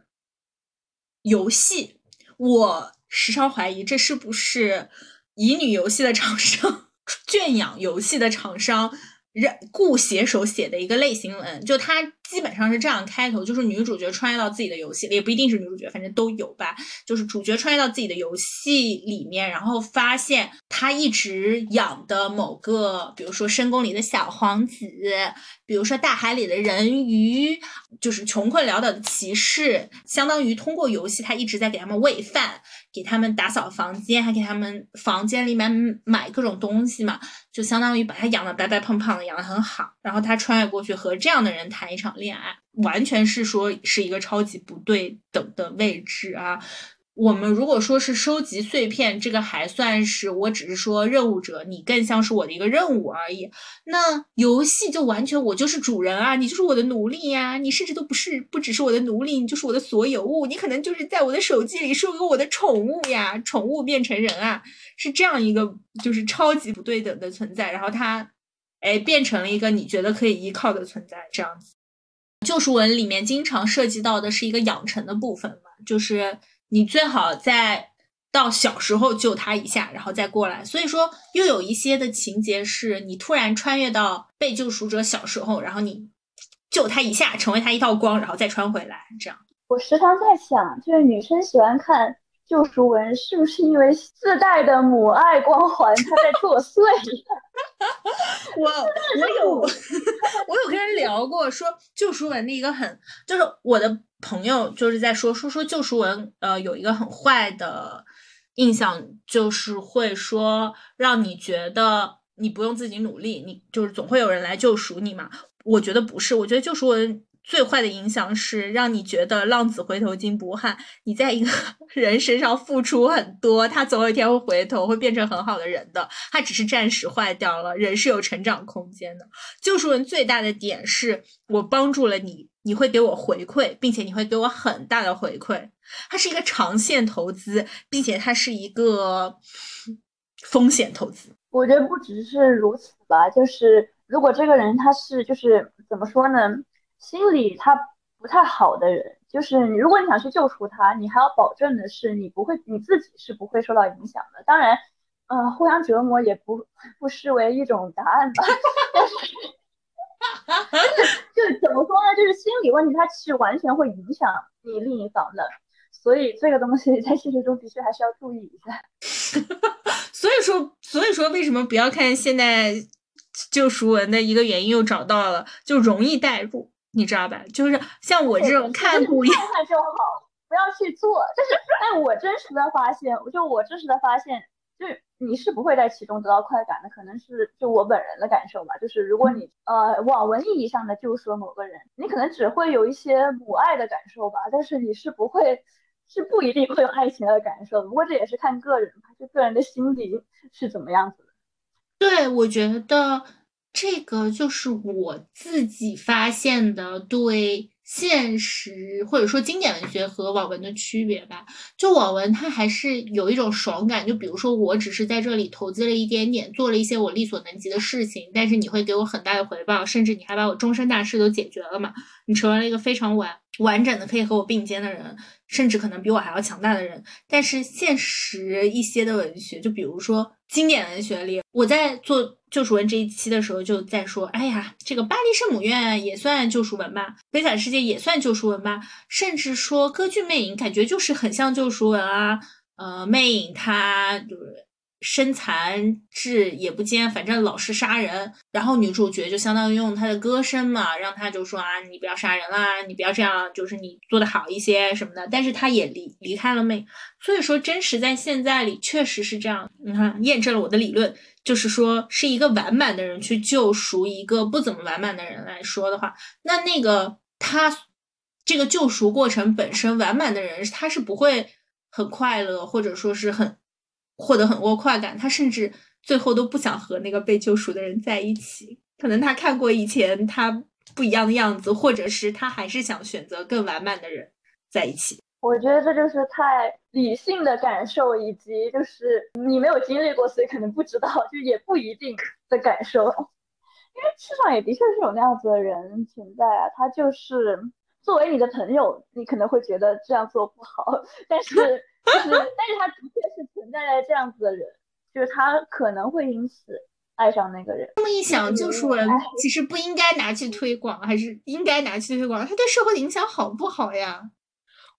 游戏，我时常怀疑这是不是乙女游戏的厂商 圈养游戏的厂商。人故写手写的一个类型文，就它基本上是这样开头，就是女主角穿越到自己的游戏，也不一定是女主角，反正都有吧。就是主角穿越到自己的游戏里面，然后发现他一直养的某个，比如说深宫里的小皇子，比如说大海里的人鱼，就是穷困潦倒的骑士，相当于通过游戏，他一直在给他们喂饭。给他们打扫房间，还给他们房间里面买各种东西嘛，就相当于把他养的白白胖胖的，养的很好。然后他穿越过去和这样的人谈一场恋爱，完全是说是一个超级不对等的位置啊。我们如果说是收集碎片，这个还算是，我只是说任务者，你更像是我的一个任务而已。那游戏就完全我就是主人啊，你就是我的奴隶呀，你甚至都不是，不只是我的奴隶，你就是我的所有物，你可能就是在我的手机里是个我的宠物呀，宠物变成人啊，是这样一个就是超级不对等的存在。然后它，哎，变成了一个你觉得可以依靠的存在，这样子。救赎文里面经常涉及到的是一个养成的部分嘛，就是。你最好在到小时候救他一下，然后再过来。所以说，又有一些的情节是你突然穿越到被救赎者小时候，然后你救他一下，成为他一道光，然后再穿回来。这样，我时常在想，就是女生喜欢看救赎文，是不是因为自带的母爱光环，他在作祟？我我有 我有跟人聊过，说救赎文的一个很就是我的。朋友就是在说说说救赎文，呃，有一个很坏的印象，就是会说让你觉得你不用自己努力，你就是总会有人来救赎你嘛。我觉得不是，我觉得救赎文最坏的影响是让你觉得浪子回头金不换，你在一个 人身上付出很多，他总有一天会回头，会变成很好的人的。他只是暂时坏掉了，人是有成长空间的。救赎文最大的点是我帮助了你。你会给我回馈，并且你会给我很大的回馈。它是一个长线投资，并且它是一个风险投资。我觉得不只是如此吧，就是如果这个人他是就是怎么说呢，心里他不太好的人，就是如果你想去救赎他，你还要保证的是你不会你自己是不会受到影响的。当然，呃，互相折磨也不 不失为一种答案吧。但是。就是怎么说呢？就是心理问题，它是完全会影响你另一方的，所以这个东西在现实中的确还是要注意一下。所以说，所以说为什么不要看现在救赎文的一个原因又找到了，就容易代入，你知道吧？就是像我这种看古看看就好，不要去做。就是，但我真实的发现，就我真实的发现。就是你是不会在其中得到快感的，可能是就我本人的感受吧。就是如果你呃网文意义上的救赎某个人，你可能只会有一些母爱的感受吧，但是你是不会，是不一定会有爱情的感受。不过这也是看个人吧，就个人的心理是怎么样子的。对，我觉得这个就是我自己发现的对。现实或者说经典文学和网文的区别吧，就网文它还是有一种爽感，就比如说我只是在这里投资了一点点，做了一些我力所能及的事情，但是你会给我很大的回报，甚至你还把我终身大事都解决了嘛，你成为了一个非常完完整的可以和我并肩的人，甚至可能比我还要强大的人。但是现实一些的文学，就比如说经典文学里，我在做。救赎文这一期的时候就在说，哎呀，这个巴黎圣母院也算救赎文吧，悲惨世界也算救赎文吧，甚至说歌剧魅影感觉就是很像救赎文啊。呃，魅影它就是身残志也不坚，反正老是杀人。然后女主角就相当于用她的歌声嘛，让他就说啊，你不要杀人啦，你不要这样，就是你做的好一些什么的。但是他也离离开了妹，所以说真实在现在里确实是这样。你看，验证了我的理论，就是说是一个完满的人去救赎一个不怎么完满的人来说的话，那那个他这个救赎过程本身完满的人，他是不会很快乐，或者说是很。获得很多快感，他甚至最后都不想和那个被救赎的人在一起。可能他看过以前他不一样的样子，或者是他还是想选择更完满的人在一起。我觉得这就是太理性的感受，以及就是你没有经历过，所以可能不知道，就也不一定的感受。因为世上也的确是有那样子的人存在啊，他就是作为你的朋友，你可能会觉得这样做不好，但是。就是，但是他的确是存在着这样子的人，就是他可能会因此爱上那个人。这么一想，救赎文其实不应该拿去推广，还是应该拿去推广？他对社会的影响好不好呀？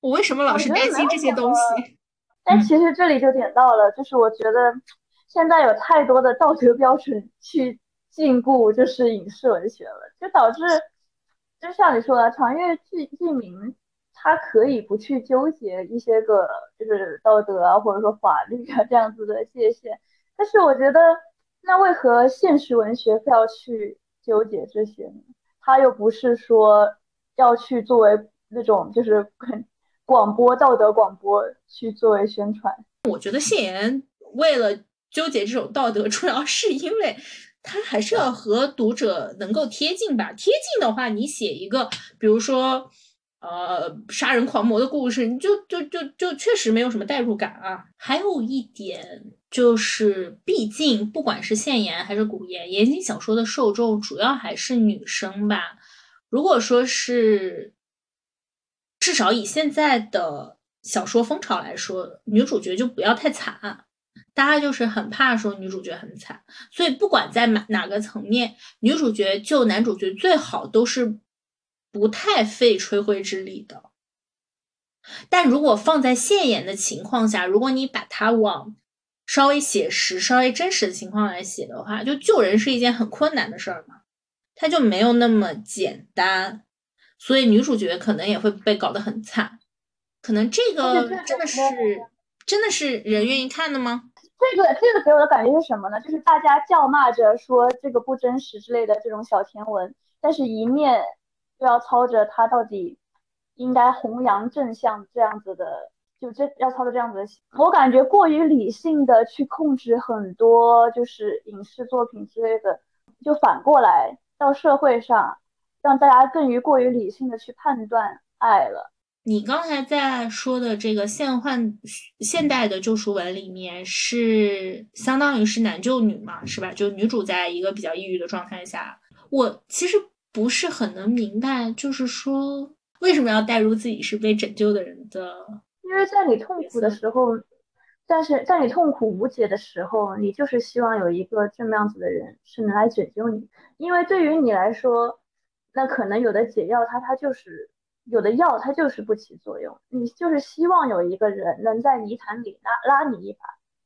我为什么老是担心这些东西？但其实这里就点到了，就是我觉得现在有太多的道德标准去禁锢，就是影视文学了，就导致，就像你说的，长月剧剧名。他可以不去纠结一些个就是道德啊，或者说法律啊这样子的界限，但是我觉得，那为何现实文学非要去纠结这些呢？他又不是说要去作为那种就是广播道德广播去作为宣传。我觉得谢言为了纠结这种道德，主要是因为他还是要和读者能够贴近吧。贴近的话，你写一个，比如说。呃，杀人狂魔的故事，你就就就就确实没有什么代入感啊。还有一点就是，毕竟不管是现言还是古言，言情小说的受众主要还是女生吧。如果说是，至少以现在的小说风潮来说，女主角就不要太惨，大家就是很怕说女主角很惨。所以不管在哪哪个层面，女主角救男主角最好都是。不太费吹灰之力的，但如果放在现眼的情况下，如果你把它往稍微写实、稍微真实的情况来写的话，就救人是一件很困难的事儿嘛，它就没有那么简单，所以女主角可能也会被搞得很惨。可能这个真的是真的是人愿意看的吗？这个这个给我的感觉是什么呢？就是大家叫骂着说这个不真实之类的这种小甜文，但是一面。就要操着他到底应该弘扬正向这样子的，就这要操着这样子的心。我感觉过于理性的去控制很多就是影视作品之类的，就反过来到社会上，让大家更于过于理性的去判断爱了。你刚才在说的这个现换现代的救赎文里面，是相当于是男救女嘛，是吧？就女主在一个比较抑郁的状态下，我其实。不是很能明白，就是说为什么要带入自己是被拯救的人的？因为在你痛苦的时候，但是在你痛苦无解的时候，你就是希望有一个这么样子的人是能来拯救你。因为对于你来说，那可能有的解药它它就是有的药它就是不起作用，你就是希望有一个人能在泥潭里拉拉你一把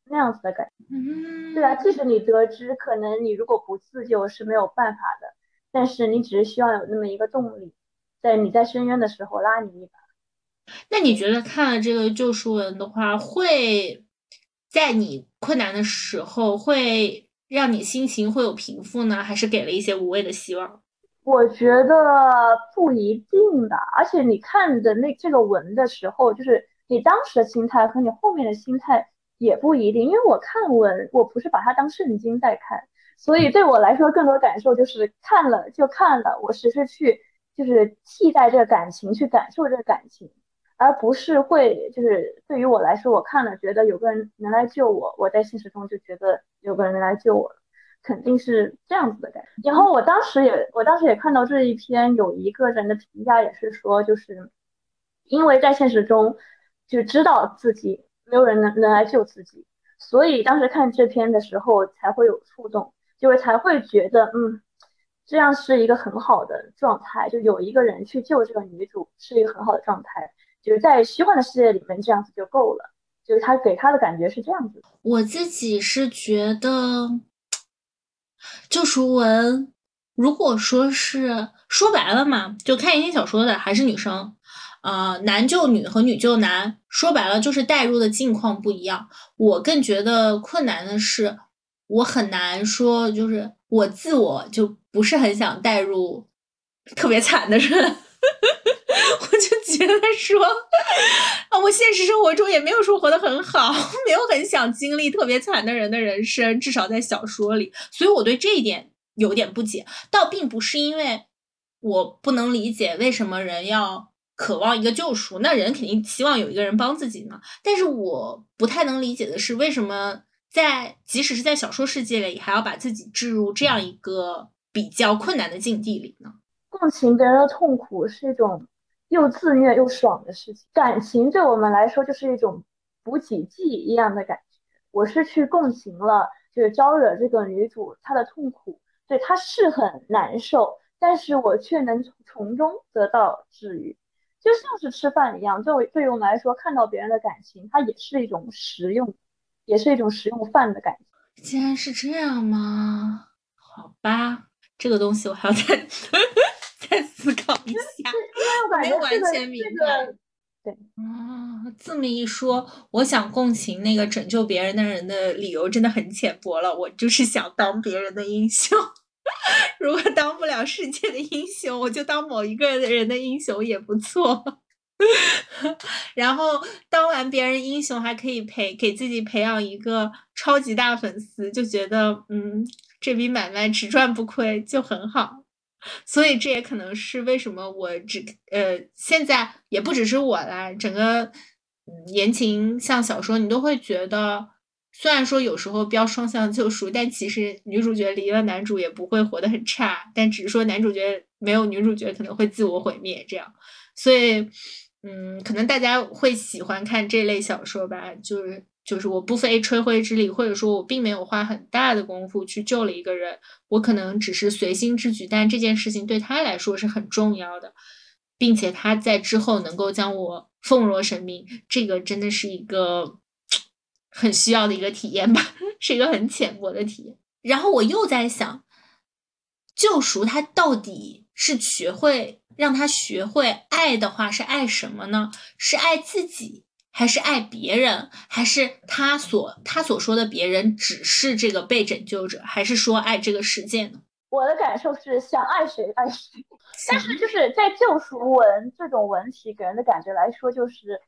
那样子的感觉。嗯，对啊，即使你得知可能你如果不自救是没有办法的。但是你只是需要有那么一个动力，在你在深渊的时候拉你一把。那你觉得看了这个救赎文的话，会在你困难的时候会让你心情会有平复呢，还是给了一些无谓的希望？我觉得不一定吧，而且你看的那这个文的时候，就是你当时的心态和你后面的心态也不一定。因为我看文，我不是把它当圣经在看。所以对我来说，更多感受就是看了就看了，我只是去就是替代这个感情，去感受这个感情，而不是会就是对于我来说，我看了觉得有个人能来救我，我在现实中就觉得有个人能来救我，肯定是这样子的感觉。然后我当时也我当时也看到这一篇有一个人的评价也是说，就是因为在现实中就知道自己没有人能能来救自己，所以当时看这篇的时候才会有触动。就是才会觉得，嗯，这样是一个很好的状态，就有一个人去救这个女主，是一个很好的状态。就是在虚幻的世界里面，这样子就够了。就是他给他的感觉是这样子。我自己是觉得，救赎文，如果说是说白了嘛，就看言情小说的还是女生，呃，男救女和女救男，说白了就是代入的境况不一样。我更觉得困难的是，我很难说，就是我自我就不是很想代入特别惨的人。我就觉得说，啊，我现实生活中也没有说活得很好，没有很想经历特别惨的人的人生，至少在小说里，所以我对这一点有点不解。倒并不是因为我不能理解为什么人要渴望一个救赎，那人肯定希望有一个人帮自己嘛。但是我不太能理解的是，为什么在即使是在小说世界里，还要把自己置入这样一个比较困难的境地里呢？共情别人的痛苦是一种。又自虐又爽的事情，感情对我们来说就是一种补给剂一样的感觉。我是去共情了，就是招惹这个女主她的痛苦，对她是很难受，但是我却能从中得到治愈，就像是吃饭一样。作为对于我们来说，看到别人的感情，它也是一种食用，也是一种食用饭的感觉。竟然是这样吗？好吧，这个东西我还要再。再思考一下，没有完全明白。对啊，这么一说，我想共情那个拯救别人的人的理由真的很浅薄了。我就是想当别人的英雄。如果当不了世界的英雄，我就当某一个人的英雄也不错。然后当完别人英雄，还可以培给自己培养一个超级大粉丝，就觉得嗯，这笔买卖只赚不亏，就很好。所以这也可能是为什么我只呃现在也不只是我啦，整个言情像小说，你都会觉得，虽然说有时候标双向救赎，但其实女主角离了男主也不会活得很差，但只是说男主角没有女主角可能会自我毁灭这样。所以嗯，可能大家会喜欢看这类小说吧，就是。就是我不费吹灰之力，或者说我并没有花很大的功夫去救了一个人，我可能只是随心之举，但这件事情对他来说是很重要的，并且他在之后能够将我奉若神明，这个真的是一个很需要的一个体验吧，是一个很浅薄的体验。然后我又在想，救赎他到底是学会让他学会爱的话，是爱什么呢？是爱自己。还是爱别人，还是他所他所说的别人只是这个被拯救者，还是说爱这个世界呢？我的感受是想爱谁爱谁，但是就是在救赎文这种文体给人的感觉来说，就是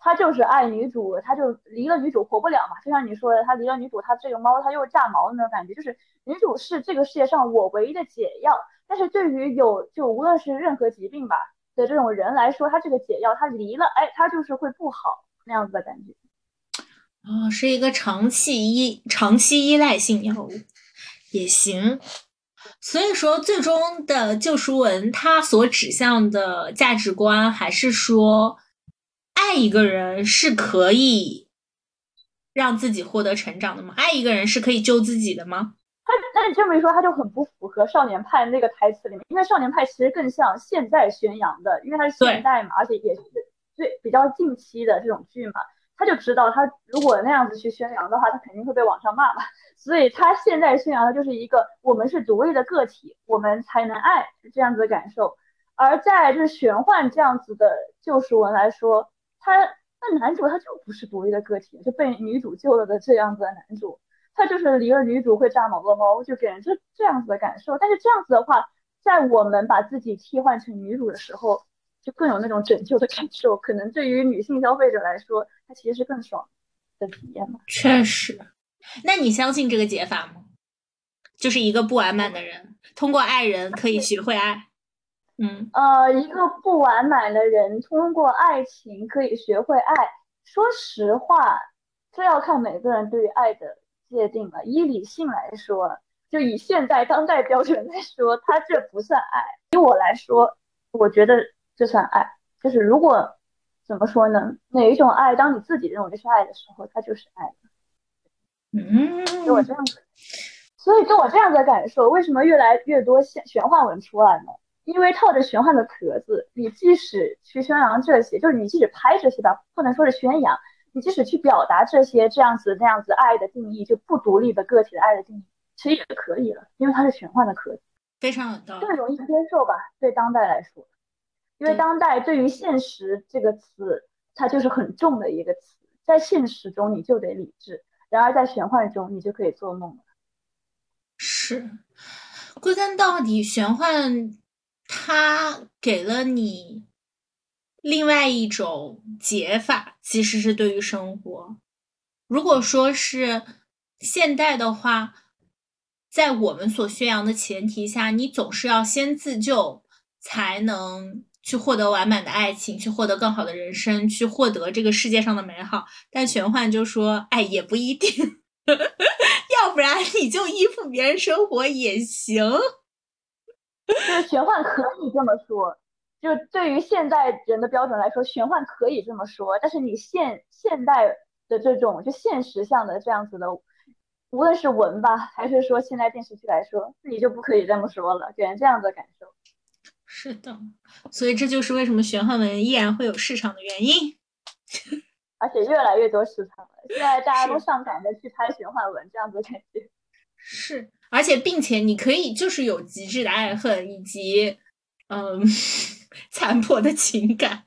他就是爱女主，他就离了女主活不了嘛。就像你说的，他离了女主，他这个猫他又炸毛的那种感觉，就是女主是这个世界上我唯一的解药。但是对于有就无论是任何疾病吧的这种人来说，他这个解药他离了，哎，他就是会不好。那样子的感觉，哦，是一个长期依长期依赖性药物，也行。所以说，最终的救赎文它所指向的价值观，还是说爱一个人是可以让自己获得成长的吗？爱一个人是可以救自己的吗？他，那你这么一说，他就很不符合少年派那个台词里面，因为少年派其实更像现在宣扬的，因为它是现代嘛，而且也是。最比较近期的这种剧嘛，他就知道他如果那样子去宣扬的话，他肯定会被网上骂嘛。所以他现在宣扬的就是一个我们是独立的个体，我们才能爱这样子的感受。而在就是玄幻这样子的救赎文来说，他那男主他就不是独立的个体，就被女主救了的这样子的男主，他就是离了女主会炸毛的猫，就给人这这样子的感受。但是这样子的话，在我们把自己替换成女主的时候。就更有那种拯救的感受，可能对于女性消费者来说，它其实是更爽的体验嘛。确实，那你相信这个解法吗？就是一个不完满的人通过爱人可以学会爱。嗯，呃，一个不完满的人通过爱情可以学会爱。说实话，这要看每个人对于爱的界定了。以理性来说，就以现在当代标准来说，他这不算爱。以我来说，我觉得。这算爱，就是如果怎么说呢？哪一种爱，当你自己认为是爱的时候，它就是爱。嗯，给我这样子，所以跟我这样的感受，为什么越来越多玄玄幻文出来呢？因为套着玄幻的壳子，你即使去宣扬这些，就是你即使拍这些吧，不能说是宣扬，你即使去表达这些这样子那样子爱的定义，就不独立的个体的爱的定义，其实也可以了，因为它是玄幻的壳子，非常有道理，更容易接受吧？对当代来说，因为当代对于现实这个词，它就是很重的一个词，在现实中你就得理智，然而在玄幻中你就可以做梦了。是，归根到底，玄幻它给了你。另外一种解法其实是对于生活，如果说是现代的话，在我们所宣扬的前提下，你总是要先自救，才能去获得完满的爱情，去获得更好的人生，去获得这个世界上的美好。但玄幻就说，哎，也不一定，要不然你就依附别人生活也行。就是玄幻可以这么说。就对于现代人的标准来说，玄幻可以这么说，但是你现现代的这种就现实向的这样子的，无论是文吧，还是说现在电视剧来说，你就不可以这么说了，给人这样的感受。是的，所以这就是为什么玄幻文依然会有市场的原因，而且越来越多市场了。现在大家都上赶着去拍玄幻文，这样子感觉。是，而且并且你可以就是有极致的爱恨以及。嗯，残破的情感，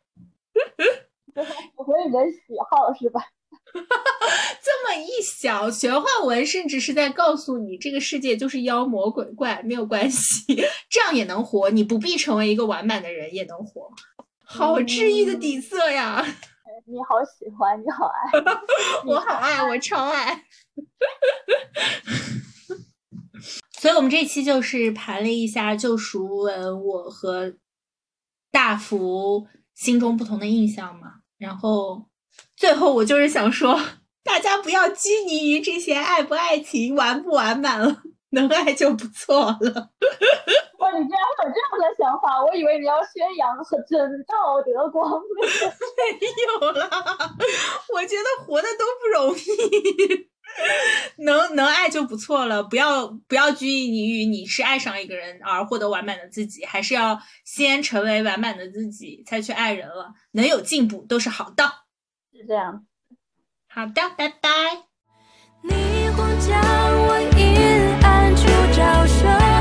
符合你的喜好是吧？这么一想，玄幻文甚至是在告诉你，这个世界就是妖魔鬼怪，没有关系，这样也能活。你不必成为一个完满的人，也能活。好治愈的底色呀！你好喜欢，你好爱，我好爱，我超爱。所以，我们这期就是盘了一下救赎文，我和大福心中不同的印象嘛。然后，最后我就是想说，大家不要拘泥于这些爱不爱情、完不完满了，能爱就不错了。哇，你居然会有这样的想法？我以为你要宣扬和真道德光明。没有了，我觉得活的都不容易。能能爱就不错了，不要不要拘泥于你是爱上一个人而获得完满的自己，还是要先成为完满的自己才去爱人了。能有进步都是好的，是这样。好的，拜拜。的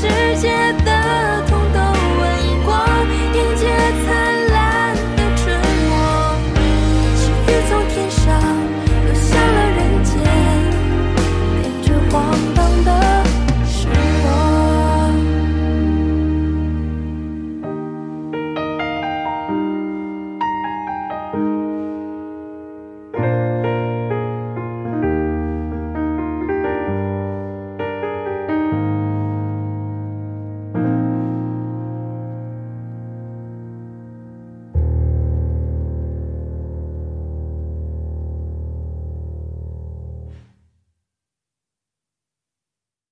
世界。